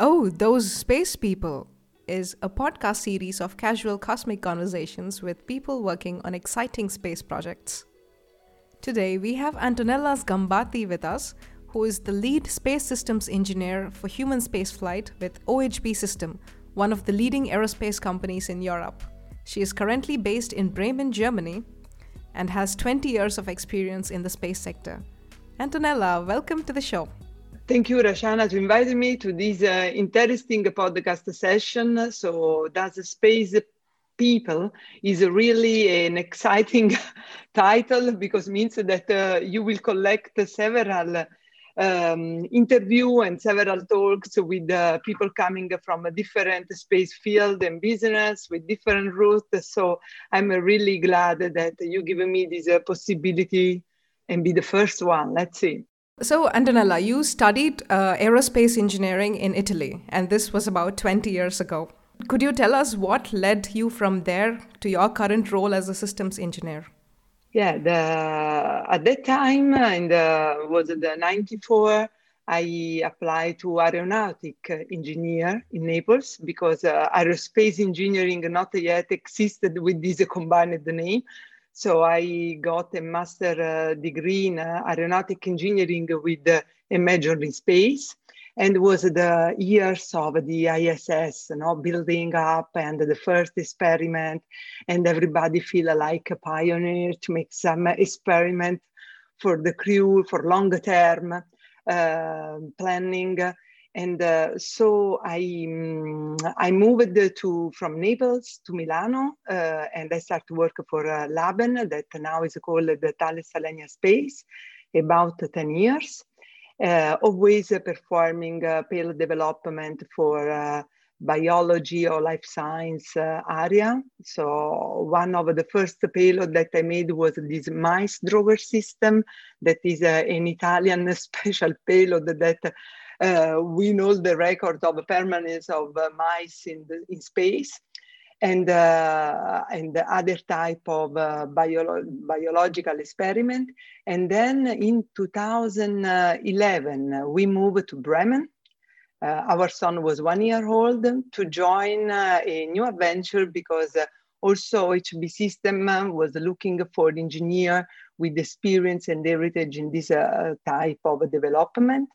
Oh, Those Space People is a podcast series of casual cosmic conversations with people working on exciting space projects. Today, we have Antonella Sgambati with us, who is the lead space systems engineer for human spaceflight with OHB System, one of the leading aerospace companies in Europe. She is currently based in Bremen, Germany, and has 20 years of experience in the space sector. Antonella, welcome to the show. Thank you, Rashana, to invite me to this uh, interesting podcast session. So, Those Space People is really an exciting title because it means that uh, you will collect several um, interview and several talks with uh, people coming from a different space field and business with different routes. So I'm really glad that you give me this uh, possibility and be the first one. Let's see. So, Antonella, you studied uh, aerospace engineering in Italy, and this was about 20 years ago. Could you tell us what led you from there to your current role as a systems engineer? Yeah, the, at that time, in the, was the 94, I applied to aeronautic engineer in Naples because uh, aerospace engineering not yet existed with this combined name. So I got a master uh, degree in uh, aeronautic engineering with uh, a major in space and was the years of the ISS, you know, building up and the first experiment. And everybody feel like a pioneer to make some experiment for the crew for long term uh, planning and uh, so I um, I moved to from Naples to Milano, uh, and I started to work for uh, Laben, that now is called the Thales Alenia Space, about ten years. Uh, always performing uh, payload development for uh, biology or life science area. So one of the first payload that I made was this mice drawer system, that is an Italian special payload that uh, we know the record of permanence of uh, mice in, the, in space and uh, and the other type of uh, bio biological experiment. And then in 2011, we moved to Bremen. Uh, our son was one year old to join uh, a new adventure because also HB system was looking for engineer with experience and heritage in this type of development.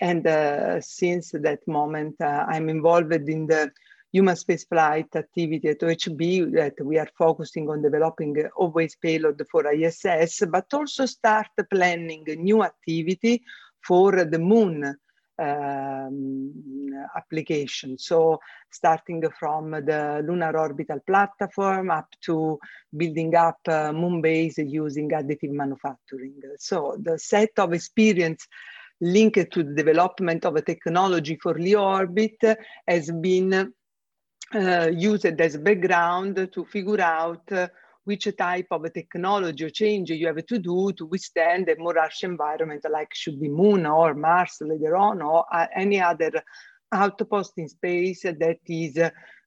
And uh, since that moment, uh, I'm involved in the human spaceflight activity at OHB that we are focusing on developing always payload for ISS, but also start planning a new activity for the moon um, application. So starting from the lunar orbital platform up to building up uh, moon base using additive manufacturing. So the set of experience linked to the development of a technology for LEO orbit has been uh, used as background to figure out uh, which type of technology or change you have to do to withstand a more harsh environment like should be moon or mars later on or uh, any other outpost in space that is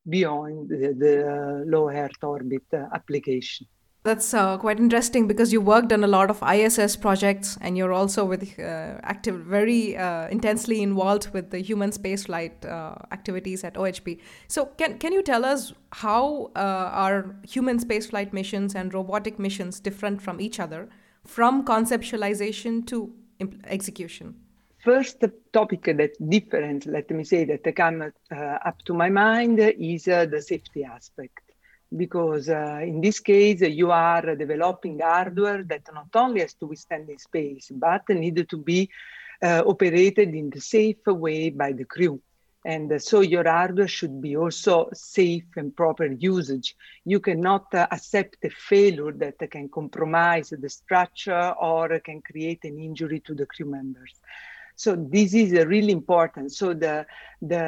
beyond the, the low earth orbit application that's uh, quite interesting because you worked on a lot of ISS projects and you're also with uh, active, very uh, intensely involved with the human spaceflight uh, activities at OHB. So, can can you tell us how uh, are human spaceflight missions and robotic missions different from each other, from conceptualization to execution? First topic that's different, let me say, that come uh, up to my mind is the safety aspect because uh, in this case you are developing hardware that not only has to withstand in space but need to be uh, operated in the safe way by the crew. And so your hardware should be also safe and proper usage. You cannot uh, accept a failure that can compromise the structure or can create an injury to the crew members so this is uh, really important. So the the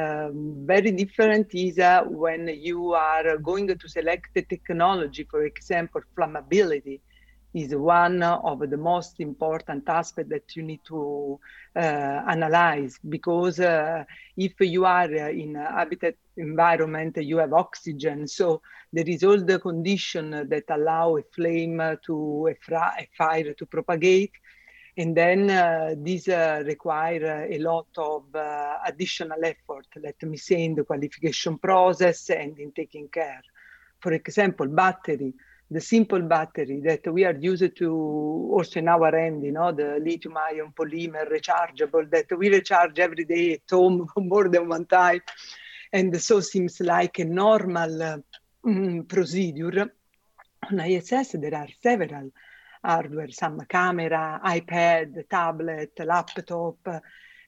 very different is uh, when you are going to select the technology, for example, flammability is one of the most important aspects that you need to uh, analyze because uh, if you are in a habitat environment you have oxygen so there is all the condition that allow a flame to a fire to propagate And then uh, these uh, require a lot of uh, additional effort, let me say, in the qualification process and in taking care. For example, battery, the simple battery that we are used to also in our end, you know, the lithium ion polymer rechargeable that we recharge every day at home more than one time. And so seems like a normal mm, procedure. On ISS, there are several hardware, some camera, iPad, tablet, laptop,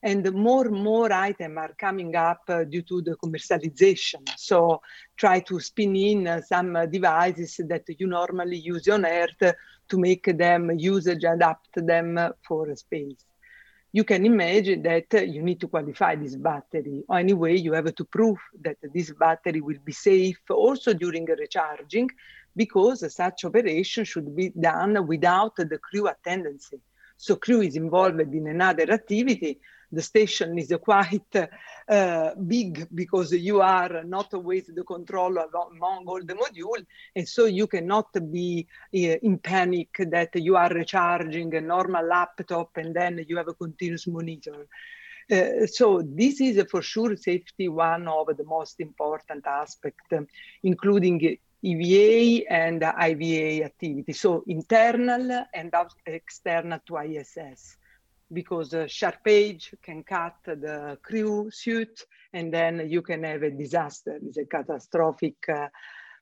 and more and more items are coming up uh, due to the commercialization. So try to spin in uh, some uh, devices that you normally use on Earth to make them usage, adapt them for space. You can imagine that you need to qualify this battery. Anyway, you have to prove that this battery will be safe also during recharging because such operation should be done without the crew attendance. So crew is involved in another activity. The station is quite uh, big because you are not always the controller among all the module. And so you cannot be uh, in panic that you are recharging a normal laptop and then you have a continuous monitor. Uh, so this is uh, for sure safety one of the most important aspects, including EVA and IVA activity, so internal and external to ISS, because sharp edge can cut the crew suit and then you can have a disaster, it's a catastrophic uh,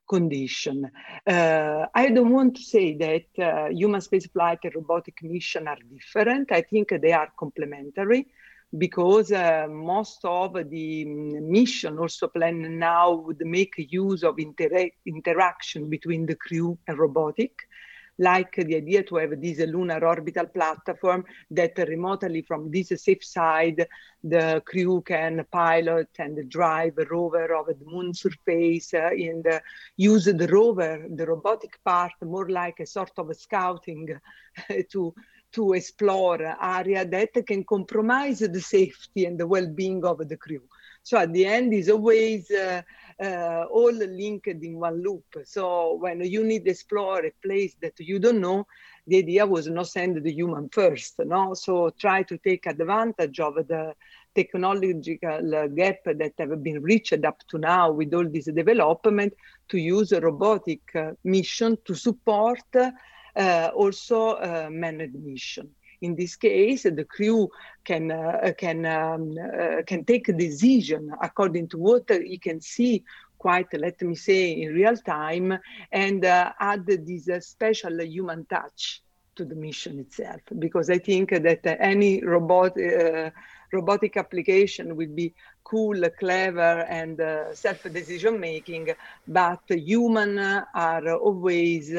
condition. Uh, I don't want to say that uh, human spaceflight and robotic mission are different. I think they are complementary because uh, most of the mm, mission also planned now would make use of intera interaction between the crew and robotic, like the idea to have this lunar orbital platform that remotely from this safe side, the crew can pilot and drive a rover over the moon surface uh, and uh, use the rover, the robotic part, more like a sort of a scouting to to explore area that can compromise the safety and the well-being of the crew. So at the end is always uh, uh, all linked in one loop. So when you need to explore a place that you don't know, the idea was not send the human first, no? So try to take advantage of the technological gap that have been reached up to now with all this development to use a robotic uh, mission to support also uh, manned mission. In this case, the crew can uh, can um, can take a decision according to what he can see quite, let me say, in real time, and add this special human touch to the mission itself because I think that uh, any robot uh, robotic application will be cool, clever, and uh, self decision making, but human are always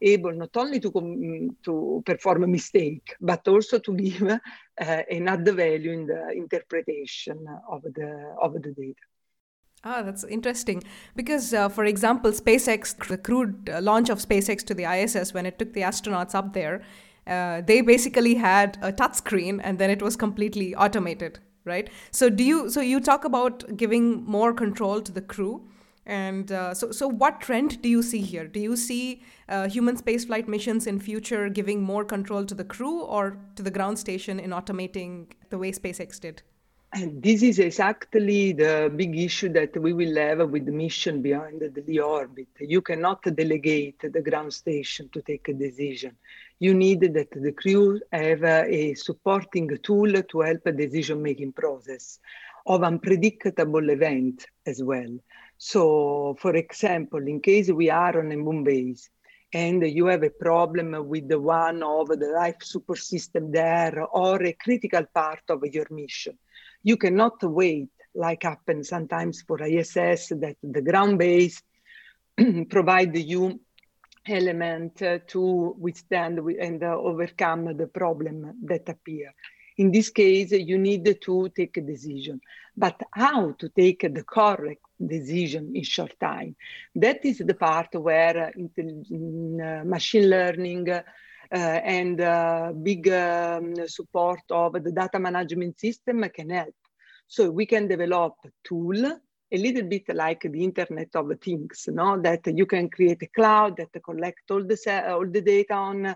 able not only to, to perform a mistake, but also to give uh, and add value in the interpretation of the, of the data. Ah, that's interesting. Because, uh, for example, SpaceX, the crewed uh, launch of SpaceX to the ISS, when it took the astronauts up there, uh, they basically had a touchscreen and then it was completely automated, right? So, do you so you talk about giving more control to the crew? And uh, so, so what trend do you see here? Do you see uh, human spaceflight missions in future giving more control to the crew or to the ground station in automating the way SpaceX did? And this is exactly the big issue that we will have with the mission beyond the LEO orbit. You cannot delegate the ground station to take a decision. You need that the crew have a supporting tool to help a decision-making process of unpredictable event as well. So, for example, in case we are on a moon base and you have a problem with the one of the life support system there or a critical part of your mission, you cannot wait like happens sometimes for ISS that the ground base provide you element to withstand and overcome the problem that appear. In this case, you need to take a decision. But how to take the correct decision in short time? That is the part where uh, machine learning uh, and uh, big um, support of the data management system can help. So we can develop a tool a little bit like the Internet of Things, no? that you can create a cloud that collect all the all the data on uh,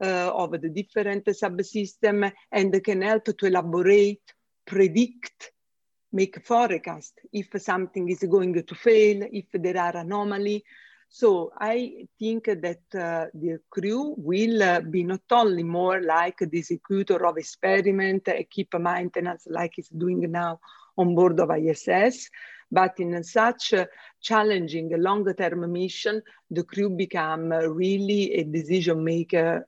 of the different subsystem and can help to elaborate, predict, make a forecast if something is going to fail, if there are anomaly. So I think that uh, the crew will uh, be not only more like the executor of experiment, keep maintenance like it's doing now on board of ISS, but in such a challenging long-term mission, the crew become really a decision maker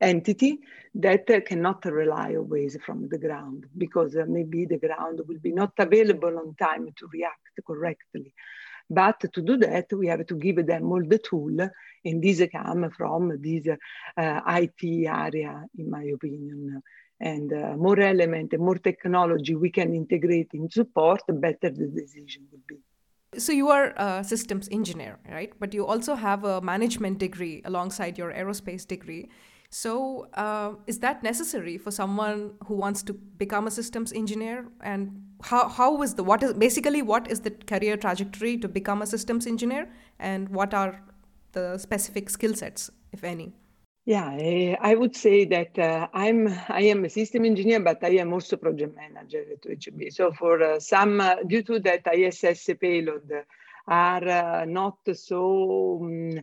entity that uh, cannot rely always from the ground because uh, maybe the ground will be not available on time to react correctly. But to do that, we have to give them all the tool, and these come from this uh, IT area, in my opinion. And uh, more element and more technology we can integrate in support, better the decision will be. So you are a systems engineer, right? But you also have a management degree alongside your aerospace degree. So, uh, is that necessary for someone who wants to become a systems engineer? And how, how is the what is basically what is the career trajectory to become a systems engineer? And what are the specific skill sets, if any? Yeah, I would say that uh, I'm I am a system engineer, but I am also project manager at HB. So for uh, some, uh, due to that ISS payload are uh, not so um,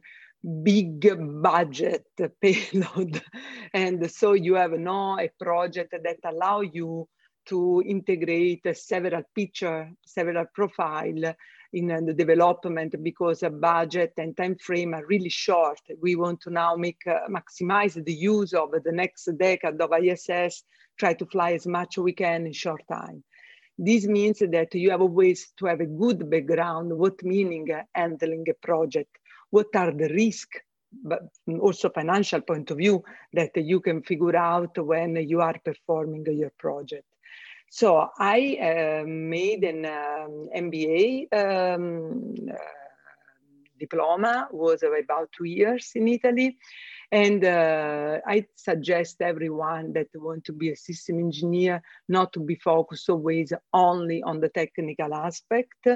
big budget payload. And so you have no a project that allow you to integrate several picture several profile in the development because a budget and time frame are really short. We want to now make uh, maximize the use of the next decade of iss try to fly as much as we can in short time. This means that you have always to have a good background what meaning handling a project what are the risks, but also financial point of view that you can figure out when you are performing your project. So I uh, made an um, MBA um, uh, diploma, was about two years in Italy. And uh, I suggest everyone that want to be a system engineer not to be focused always only on the technical aspect,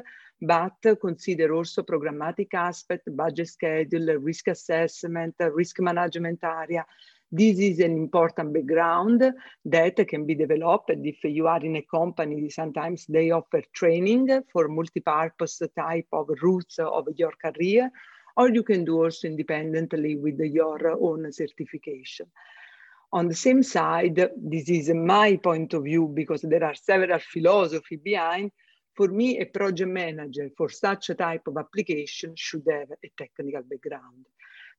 but consider also programmatic aspect, budget schedule, risk assessment, risk management area. This is an important background that can be developed if you are in a company, sometimes they offer training for multi-purpose type of routes of your career, or you can do also independently with your own certification. On the same side, this is my point of view because there are several philosophy behind, for me, a project manager for such a type of application should have a technical background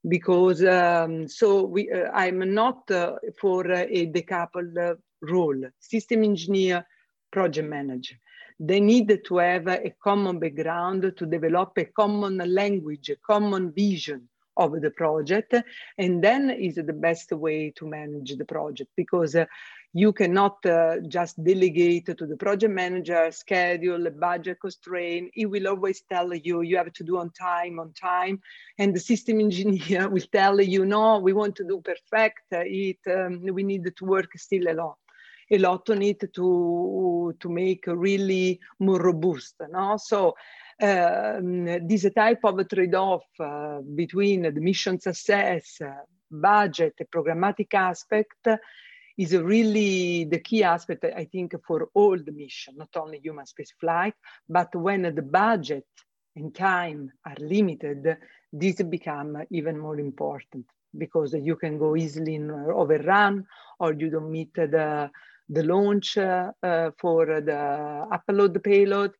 because um, so we, uh, I'm not uh, for uh, a decoupled role, system engineer, project manager. They need to have a common background to develop a common language, a common vision of the project, and then is the best way to manage the project because uh, you cannot uh, just delegate to the project manager, schedule, budget constraint. He will always tell you, you have to do on time, on time. And the system engineer will tell you, no, we want to do perfect. It, um, we need to work still a lot a lot on it to to make really more robust no so um, this type of trade-off uh, between the mission success uh, budget programmatic aspect is really the key aspect, I think, for all the mission, not only human space flight, but when the budget and time are limited, this become even more important because you can go easily in overrun or you don't meet the, the launch uh, for the upload payload.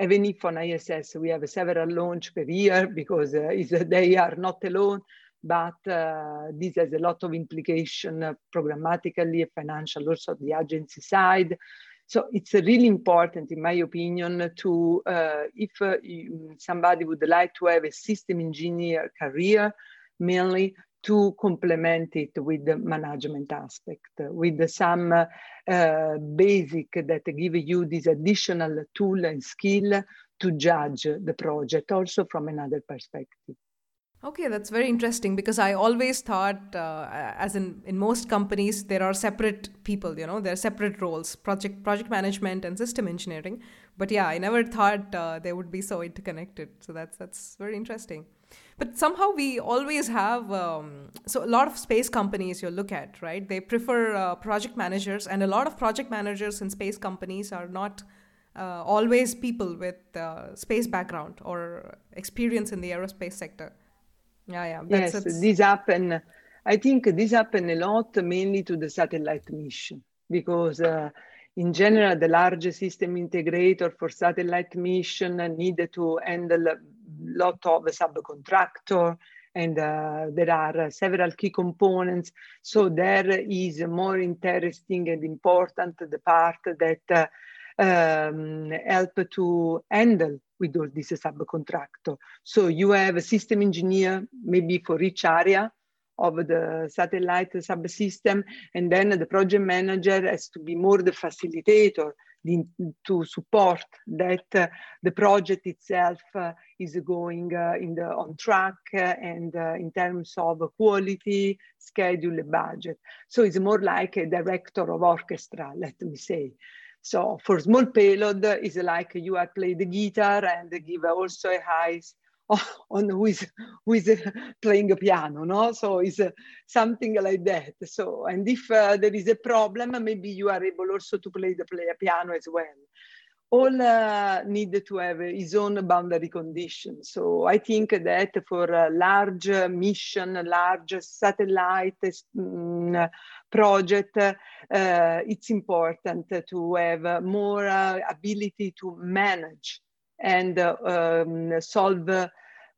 Even if on ISS we have several launch per year because uh, they are not alone, but uh, this has a lot of implication uh, programmatically, financial, also the agency side. So it's really important, in my opinion, to uh, if uh, somebody would like to have a system engineer career, mainly to complement it with the management aspect, with some uh, basic that give you this additional tool and skill to judge the project also from another perspective. Okay, that's very interesting because I always thought, uh, as in in most companies, there are separate people. You know, there are separate roles: project project management and system engineering. But yeah, I never thought uh, they would be so interconnected. So that's that's very interesting. But somehow we always have, um, so a lot of space companies you look at, right? They prefer uh, project managers, and a lot of project managers in space companies are not uh, always people with uh, space background or experience in the aerospace sector. Yeah, yeah. yes, this happen. I think this happen a lot, mainly to the satellite mission, because uh, in general, the large system integrator for satellite mission needed to handle a lot of subcontractor and uh, there are several key components. So there is more interesting and important the part that uh, um, help to handle with all these subcontractor. So you have a system engineer, maybe for each area, of the satellite subsystem. And then the project manager has to be more the facilitator to support that uh, the project itself uh, is going uh, in the on track uh, and uh, in terms of quality, schedule, budget. So it's more like a director of orchestra, let me say. So for small payload, it's like you are play the guitar and give also a high on who is who is playing a piano no? So it's uh, something like that. So and if uh, there is a problem maybe you are able also to play the play a piano as well all uh, need to have his own boundary conditions so i think that for a large mission large satellite um, project uh, it's important to have more uh, ability to manage and um, solve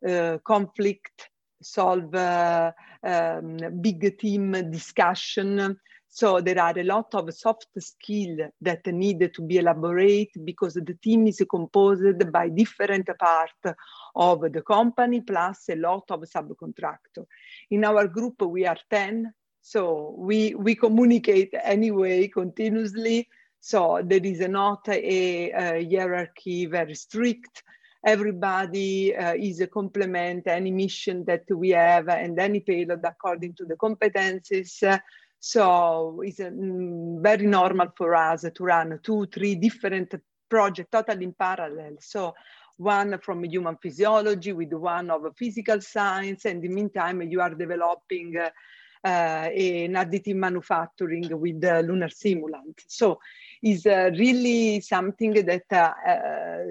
uh, conflict, solve uh, um, big team discussion. So there are a lot of soft skills that need to be elaborated because the team is composed by different parts of the company plus a lot of subcontractors. In our group, we are 10, so we, we communicate anyway continuously so there is not a, a hierarchy very strict. Everybody uh, is a complement any mission that we have and any payload according to the competencies. So it's mm, very normal for us to run two, three different projects totally in parallel. So one from human physiology with one of physical science. And in the meantime, you are developing uh, uh, an additive manufacturing with the lunar simulant. So is uh, really something that uh, uh,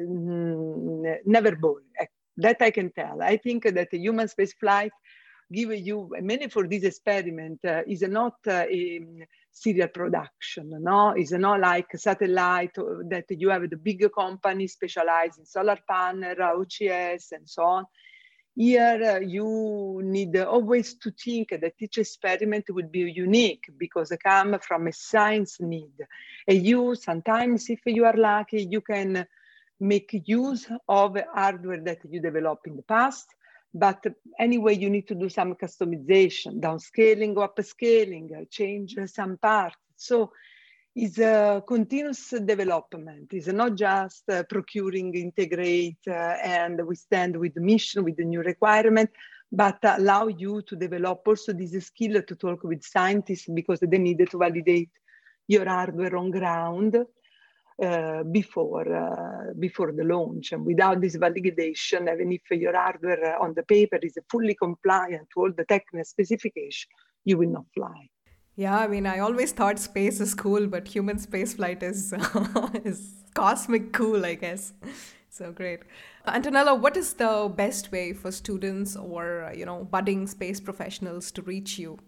never boring. That I can tell. I think that human space flight give you many for this experiment uh, is not uh, a serial production no is not like satellite that you have the big company specialized in solar panel ocs and so on here uh, you need always to think that each experiment will be unique because it come from a science need. And you sometimes, if you are lucky, you can make use of hardware that you developed in the past. But anyway, you need to do some customization, downscaling or upscaling, change some parts. So is a continuous development. It's not just uh, procuring, integrate, uh, and we stand with the mission, with the new requirement, but allow you to develop also this skill to talk with scientists because they need to validate your hardware on ground uh, before uh, before the launch. And without this validation, even if your hardware on the paper is fully compliant to all the technical specification, you will not fly. Yeah, I mean, I always thought space is cool, but human spaceflight is is cosmic cool, I guess. So great, Antonella. What is the best way for students or you know budding space professionals to reach you?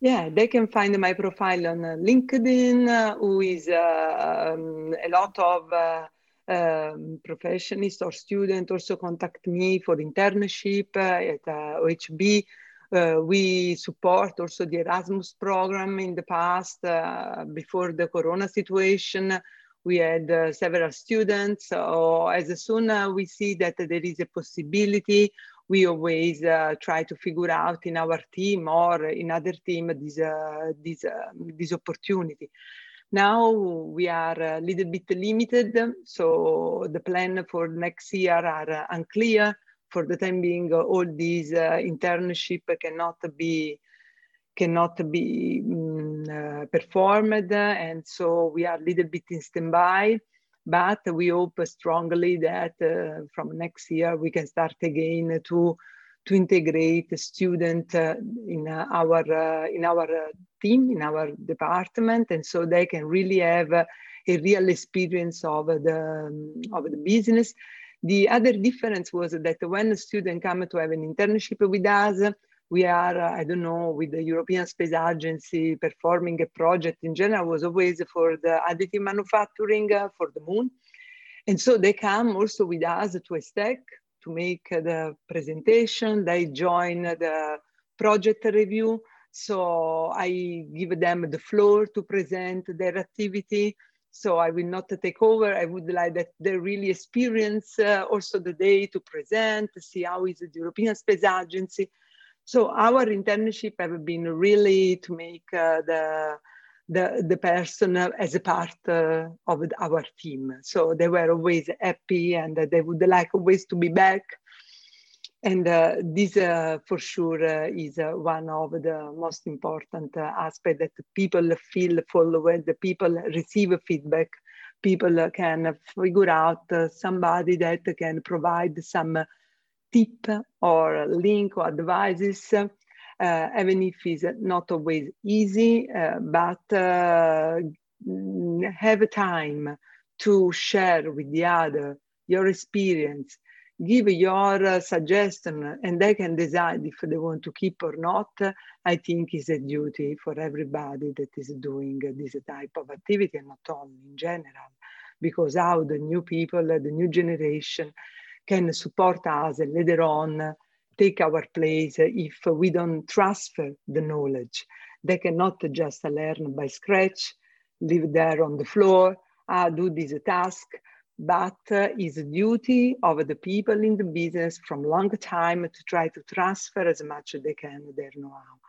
Yeah, they can find my profile on uh, LinkedIn, uh, who is uh, um, a lot of uh, um, professionals or students also contact me for internship uh, at OHB uh, we support also the Erasmus program in the past, before the Corona situation. We had several students. So as soon as we see that there is a possibility, we always uh, try to figure out in our team or in other team this, uh, this, uh, this opportunity. Now we are a little bit limited, so the plan for next year are unclear for the time being, all these uh, internship cannot be cannot be um, performed, and so we are a little bit in standby. But we hope strongly that from next year we can start again to to integrate the student uh, in uh, our uh, in our uh, team in our department. And so they can really have a real experience of the um, of the business. The other difference was that when a student come to have an internship with us we are i don't know with the european space agency performing a project in general was always for the additive manufacturing uh, for the moon and so they come also with us to ESTEC to make the presentation. They join the project review. So I give them the floor to present their activity. So I will not take over. I would like that they really experience uh, also the day to present, see how is the European Space Agency. So our internship have been really to make uh, the the, the person as a part uh, of our team. So they were always happy and they would like always to be back. And uh, this uh, for sure uh, is uh, one of the most important uh, aspects that people feel follow when the people receive feedback. People can figure out somebody that can provide some tip or link or advices uh, even if it's not always easy, uh, but uh, have time to share with the other your experience, give your uh, suggestion, and they can decide if they want to keep or not. I think is a duty for everybody that is doing this type of activity, and not only in general, because how the new people, the new generation, can support us later on take our place if we don't transfer the knowledge. They cannot just learn by scratch, live there on the floor, uh, do this task, but uh, is a duty of the people in the business from long time to try to transfer as much as they can their know-how.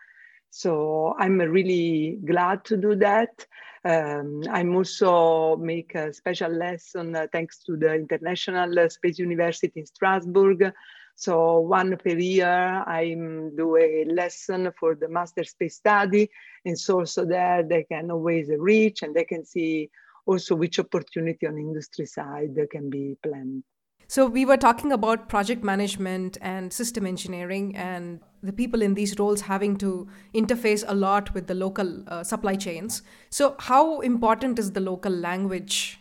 So I'm really glad to do that. Um, I'm also make a special lesson uh, thanks to the International Space University in Strasbourg so one per year, I do a lesson for the master space study. And so, so there they can always reach and they can see also which opportunity on industry side can be planned. So we were talking about project management and system engineering and the people in these roles having to interface a lot with the local uh, supply chains. So how important is the local language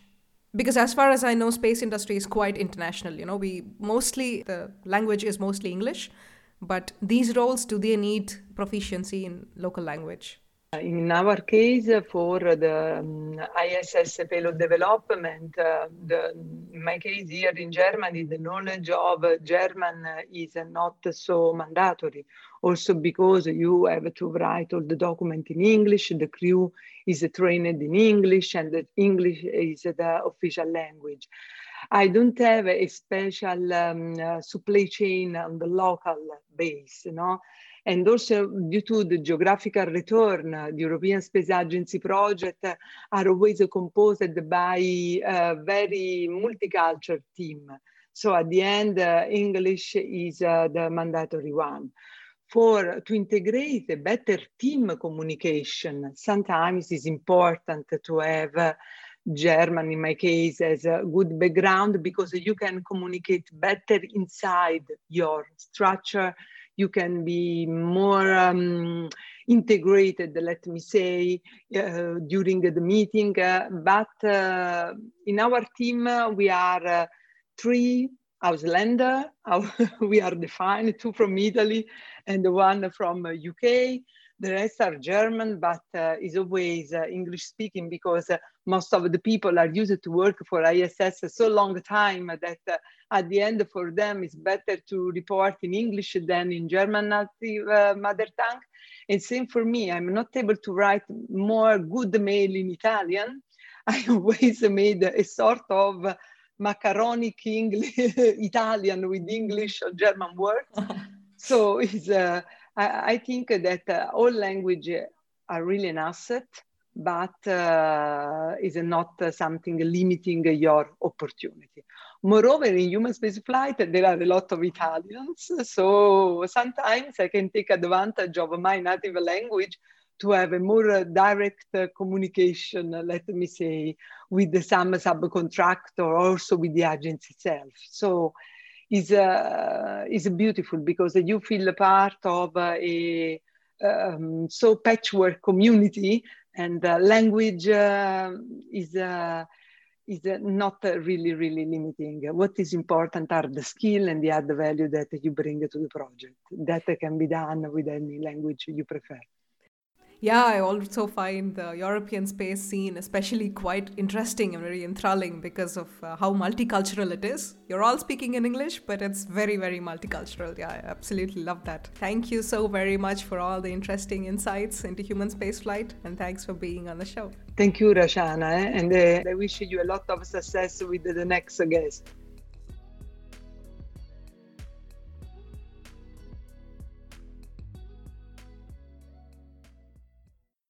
because as far as i know space industry is quite international you know we mostly the language is mostly english but these roles do they need proficiency in local language in our case, for the um, ISS payload development, uh, the, in my case here in Germany, the knowledge of German is not so mandatory. Also because you have to write all the document in English, the crew is trained in English, and English is the official language. I don't have a special um, uh, supply chain on the local base, you know. And also due to the geographical return, the European Space Agency project are always composed by a very multicultural team. So at the end, uh, English is uh, the mandatory one. For to integrate a better team communication, sometimes it's important to have uh, German, in my case, as a good background because you can communicate better inside your structure you can be more um, integrated, let me say, uh, during the meeting. Uh, but uh, in our team, uh, we are three Ausländer. we are defined, two from Italy and one from UK. The rest are German, but uh, is always uh, English speaking because uh, most of the people are used to work for ISS so long time that uh, at the end for them it's better to report in English than in German native uh, mother tongue. And same for me, I'm not able to write more good mail in Italian. I always made a sort of macaronic English, Italian with English or German words. so it's uh, I, I think that uh, all language are really an asset, but uh, is not uh, something limiting your opportunity. Moreover, in human space flight, there are a lot of Italians. So sometimes I can take advantage of my native language to have a more direct communication, let me say, with some subcontractor, also with the agency itself. So is uh, is beautiful because you feel a part of a um, so patchwork community, and language uh, is uh, is not really really limiting. What is important are the skill and the add value that you bring to the project. That can be done with any language you prefer yeah, I also find the European space scene especially quite interesting and very enthralling because of uh, how multicultural it is. You're all speaking in English, but it's very, very multicultural. Yeah, I absolutely love that. Thank you so very much for all the interesting insights into human spaceflight, and thanks for being on the show. Thank you, Rashana, and uh, I wish you a lot of success with the next guest.